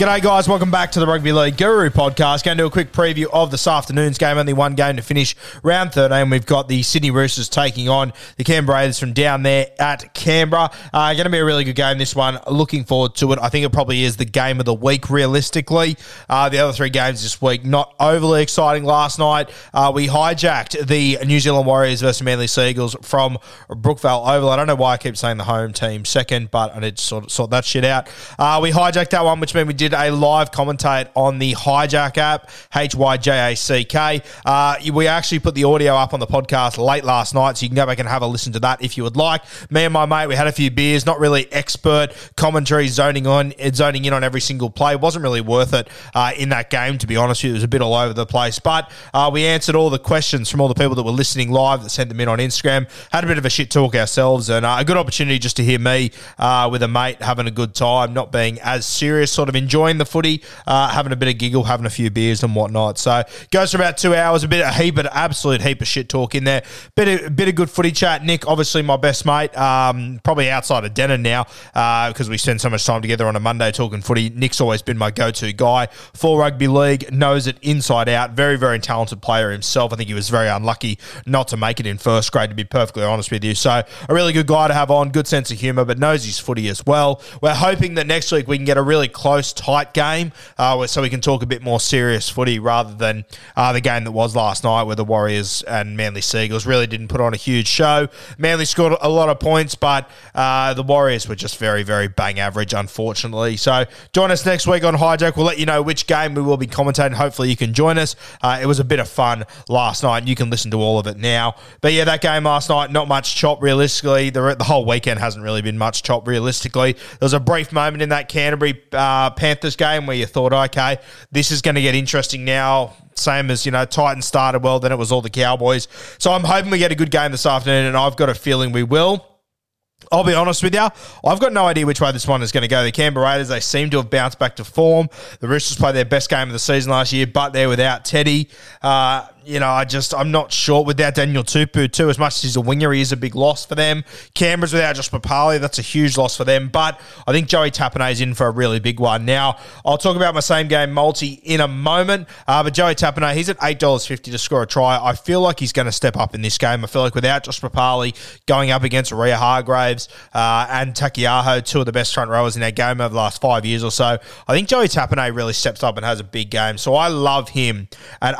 G'day, guys. Welcome back to the Rugby League Guru podcast. Going to do a quick preview of this afternoon's game. Only one game to finish round 13. We've got the Sydney Roosters taking on the Canberra Raiders from down there at Canberra. Uh, going to be a really good game, this one. Looking forward to it. I think it probably is the game of the week, realistically. Uh, the other three games this week, not overly exciting. Last night, uh, we hijacked the New Zealand Warriors versus Manly Seagulls from Brookvale Oval. I don't know why I keep saying the home team second, but I need to sort, sort that shit out. Uh, we hijacked that one, which meant we did a live commentate on the Hijack app, H Y J A C K. Uh, we actually put the audio up on the podcast late last night, so you can go back and have a listen to that if you would like. Me and my mate, we had a few beers, not really expert commentary, zoning on, zoning in on every single play. wasn't really worth it uh, in that game, to be honest. It was a bit all over the place, but uh, we answered all the questions from all the people that were listening live that sent them in on Instagram. Had a bit of a shit talk ourselves, and uh, a good opportunity just to hear me uh, with a mate having a good time, not being as serious, sort of enjoying the footy, uh, having a bit of giggle, having a few beers and whatnot. So goes for about two hours, a bit of heap, of absolute heap of shit talk in there. Bit of, bit of good footy chat. Nick, obviously my best mate, um, probably outside of Denon now because we spend so much time together on a Monday talking footy. Nick's always been my go-to guy for rugby league, knows it inside out. Very, very talented player himself. I think he was very unlucky not to make it in first grade, to be perfectly honest with you. So a really good guy to have on, good sense of humour, but knows his footy as well. We're hoping that next week we can get a really close, tight game uh, so we can talk a bit more serious footy rather than uh, the game that was last night where the Warriors and Manly Seagulls really didn't put on a huge show. Manly scored a lot of points, but uh, the Warriors were just very, very bang average, unfortunately. So join us next week on Hijack. We'll let you know which game we will be commentating. Hopefully you can join us. Uh, it was a bit of fun last night, and you can listen to all of it now. But yeah, that game last night, not much chop realistically. The, the whole weekend hasn't really been much chop realistically. There was a brief moment in that Canterbury uh, Panthers game where you thought, okay, this is going to get interesting now. Same as, you know, Titans started well, then it was all the Cowboys. So I'm hoping we get a good game this afternoon, and I've got a feeling we will. I'll be honest with you. I've got no idea which way this one is going to go. The Canberra Raiders, they seem to have bounced back to form. The Roosters played their best game of the season last year, but they're without Teddy. Uh, you know, I just, I'm not sure. Without Daniel Tupou, too, as much as he's a winger, he is a big loss for them. Canberra's without Josh Papalii, that's a huge loss for them. But I think Joey Tapine is in for a really big one. Now, I'll talk about my same game multi in a moment. Uh, but Joey Tapine, he's at $8.50 to score a try. I feel like he's going to step up in this game. I feel like without Josh Papalii going up against Ria Hargreaves uh, and Taukeiaho, two of the best front rowers in that game over the last five years or so, I think Joey Tapine really steps up and has a big game. So I love him at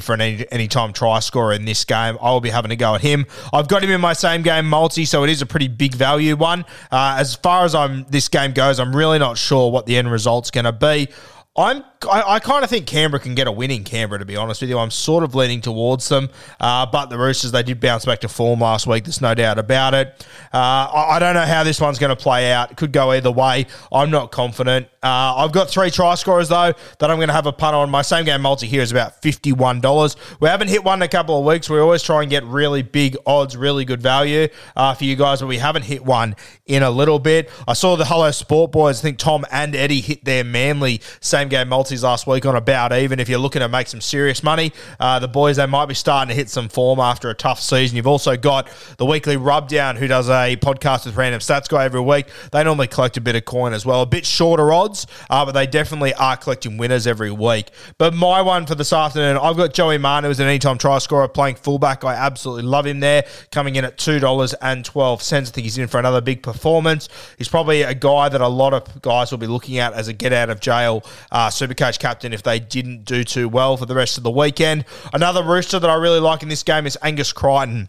$8.50 for an any time try scorer in this game. I will be having to go at him. I've got him in my same game multi, so it is a pretty big value one. Uh, as far as I'm this game goes, I'm really not sure what the end result's going to be. I'm I, I kind of think Canberra can get a win in Canberra. To be honest with you, I'm sort of leaning towards them. Uh, but the Roosters they did bounce back to form last week. There's no doubt about it. Uh, I, I don't know how this one's going to play out. It could go either way. I'm not confident. Uh, I've got three try scorers, though, that I'm going to have a punt on. My same game multi here is about $51. We haven't hit one in a couple of weeks. We always try and get really big odds, really good value uh, for you guys, but we haven't hit one in a little bit. I saw the Hello Sport boys, I think Tom and Eddie hit their manly same game multis last week on about even. If you're looking to make some serious money, uh, the boys, they might be starting to hit some form after a tough season. You've also got the weekly rubdown, who does a podcast with Random Stats Guy every week. They normally collect a bit of coin as well. A bit shorter odds, uh, but they definitely are collecting winners every week. But my one for this afternoon, I've got Joey Manu as an anytime try scorer playing fullback. I absolutely love him there, coming in at $2.12. I think he's in for another big performance. He's probably a guy that a lot of guys will be looking at as a get out of jail uh, Supercoach captain if they didn't do too well for the rest of the weekend. Another rooster that I really like in this game is Angus Crichton.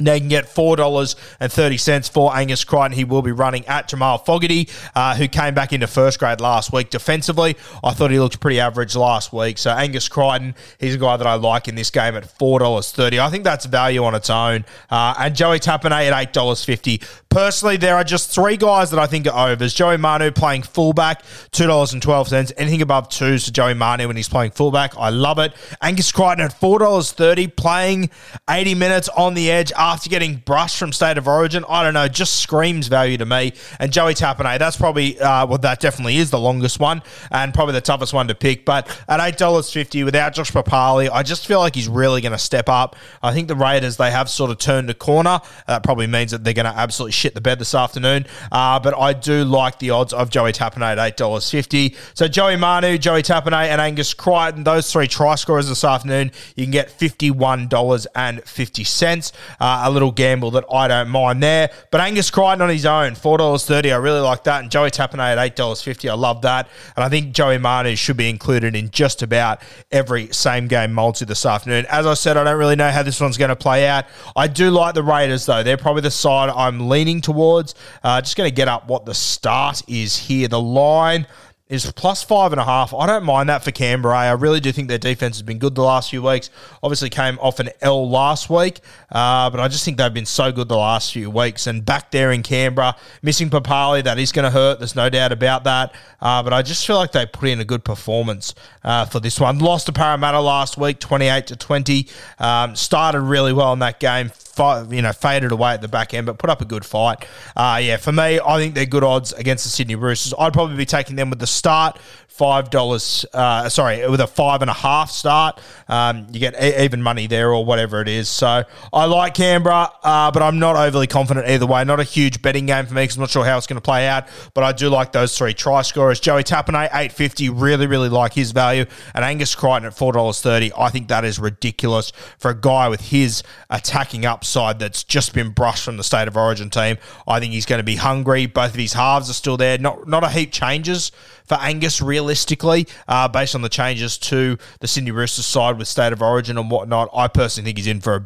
Now you can get four dollars and thirty cents for Angus Crichton. He will be running at Jamal Fogarty, uh, who came back into first grade last week. Defensively, I thought he looked pretty average last week. So Angus Crichton, he's a guy that I like in this game at four dollars thirty. I think that's value on its own. Uh, and Joey Tapine at eight dollars fifty. Personally, there are just three guys that I think are overs. Joey Manu playing fullback, two dollars and twelve cents. Anything above two to Joey Manu when he's playing fullback, I love it. Angus Crichton at four dollars thirty, playing eighty minutes on the edge after getting brushed from state of origin, I don't know, just screams value to me. And Joey Tapine, that's probably, uh, well, that definitely is the longest one and probably the toughest one to pick. But at $8.50 without Josh Papalii, I just feel like he's really going to step up. I think the Raiders, they have sort of turned a corner. That probably means that they're going to absolutely shit the bed this afternoon. Uh, but I do like the odds of Joey Tapine at $8.50. So Joey Manu, Joey Tapine, and Angus Crichton, those three try scorers this afternoon, you can get $51.50. Uh, a little gamble that I don't mind there. But Angus Crichton on his own, $4.30. I really like that. And Joey Tapine at $8.50. I love that. And I think Joey Manu should be included in just about every same game multi this afternoon. As I said, I don't really know how this one's going to play out. I do like the Raiders, though. They're probably the side I'm leaning towards. Uh, just going to get up what the start is here. The line is plus five and a half. I don't mind that for Canberra. I really do think their defense has been good the last few weeks. Obviously, came off an L last week, uh, but I just think they've been so good the last few weeks. And back there in Canberra, missing Papalii, that is going to hurt. There's no doubt about that. Uh, but I just feel like they put in a good performance uh, for this one. Lost to Parramatta last week, 28 to 20. Um, started really well in that game you know, faded away at the back end, but put up a good fight. Uh, yeah, for me, I think they're good odds against the Sydney Roosters. I'd probably be taking them with the start five dollars. Uh, sorry, with a five and a half start, um, you get even money there or whatever it is. So I like Canberra, uh, but I'm not overly confident either way. Not a huge betting game for me because I'm not sure how it's going to play out. But I do like those three try scorers. Joey Tapine, eight fifty. Really, really like his value, and Angus Crichton at four dollars thirty. I think that is ridiculous for a guy with his attacking upside that's just been brushed from the state of origin team. I think he's going to be hungry. Both of his halves are still there. Not not a heap changes for Angus, realistically, uh, based on the changes to the Sydney Roosters side with state of origin and whatnot. I personally think he's in for a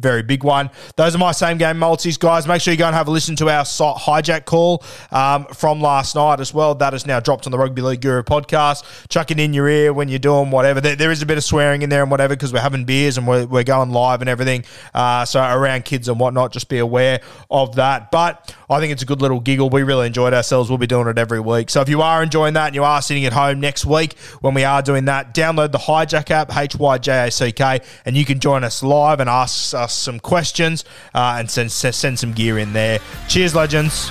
very big one. Those are my same game multis, guys. Make sure you go and have a listen to our hijack call um, from last night as well. That is now dropped on the Rugby League Guru podcast. Chuck it in your ear when you're doing whatever. there, there is a bit of swearing in there and whatever because we're having beers and we're, we're going live and everything. Uh, so around kids and whatnot, just be aware of that. But I think it's a good little giggle. We really enjoyed ourselves. We'll be doing it every week. So if you are enjoying that, and you are sitting at home next week when we are doing that, download the Hijack app, H Y J A C K, and you can join us live and ask us some questions uh, and send, send some gear in there. Cheers, legends.